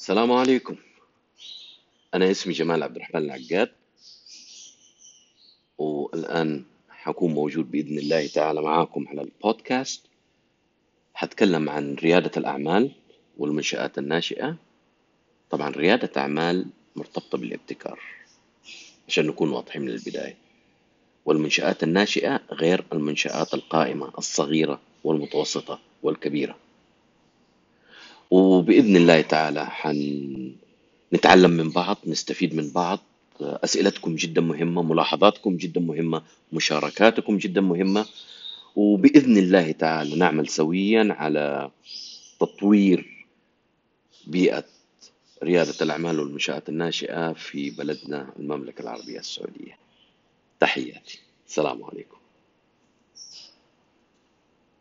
السلام عليكم. أنا اسمي جمال عبد الرحمن العقاد والآن حكون موجود بإذن الله تعالى معاكم على البودكاست. حتكلم عن ريادة الأعمال والمنشآت الناشئة. طبعا ريادة أعمال مرتبطة بالابتكار عشان نكون واضحين من البداية. والمنشآت الناشئة غير المنشآت القائمة الصغيرة والمتوسطة والكبيرة. وبإذن الله تعالى حنتعلم من بعض نستفيد من بعض. أسئلتكم جدا مهمة ملاحظاتكم جدا مهمة مشاركاتكم جدا مهمة. وبإذن الله تعالى نعمل سويا على تطوير بيئة ريادة الأعمال والمنشآت الناشئة في بلدنا المملكة العربية السعودية. تحياتي. السلام عليكم.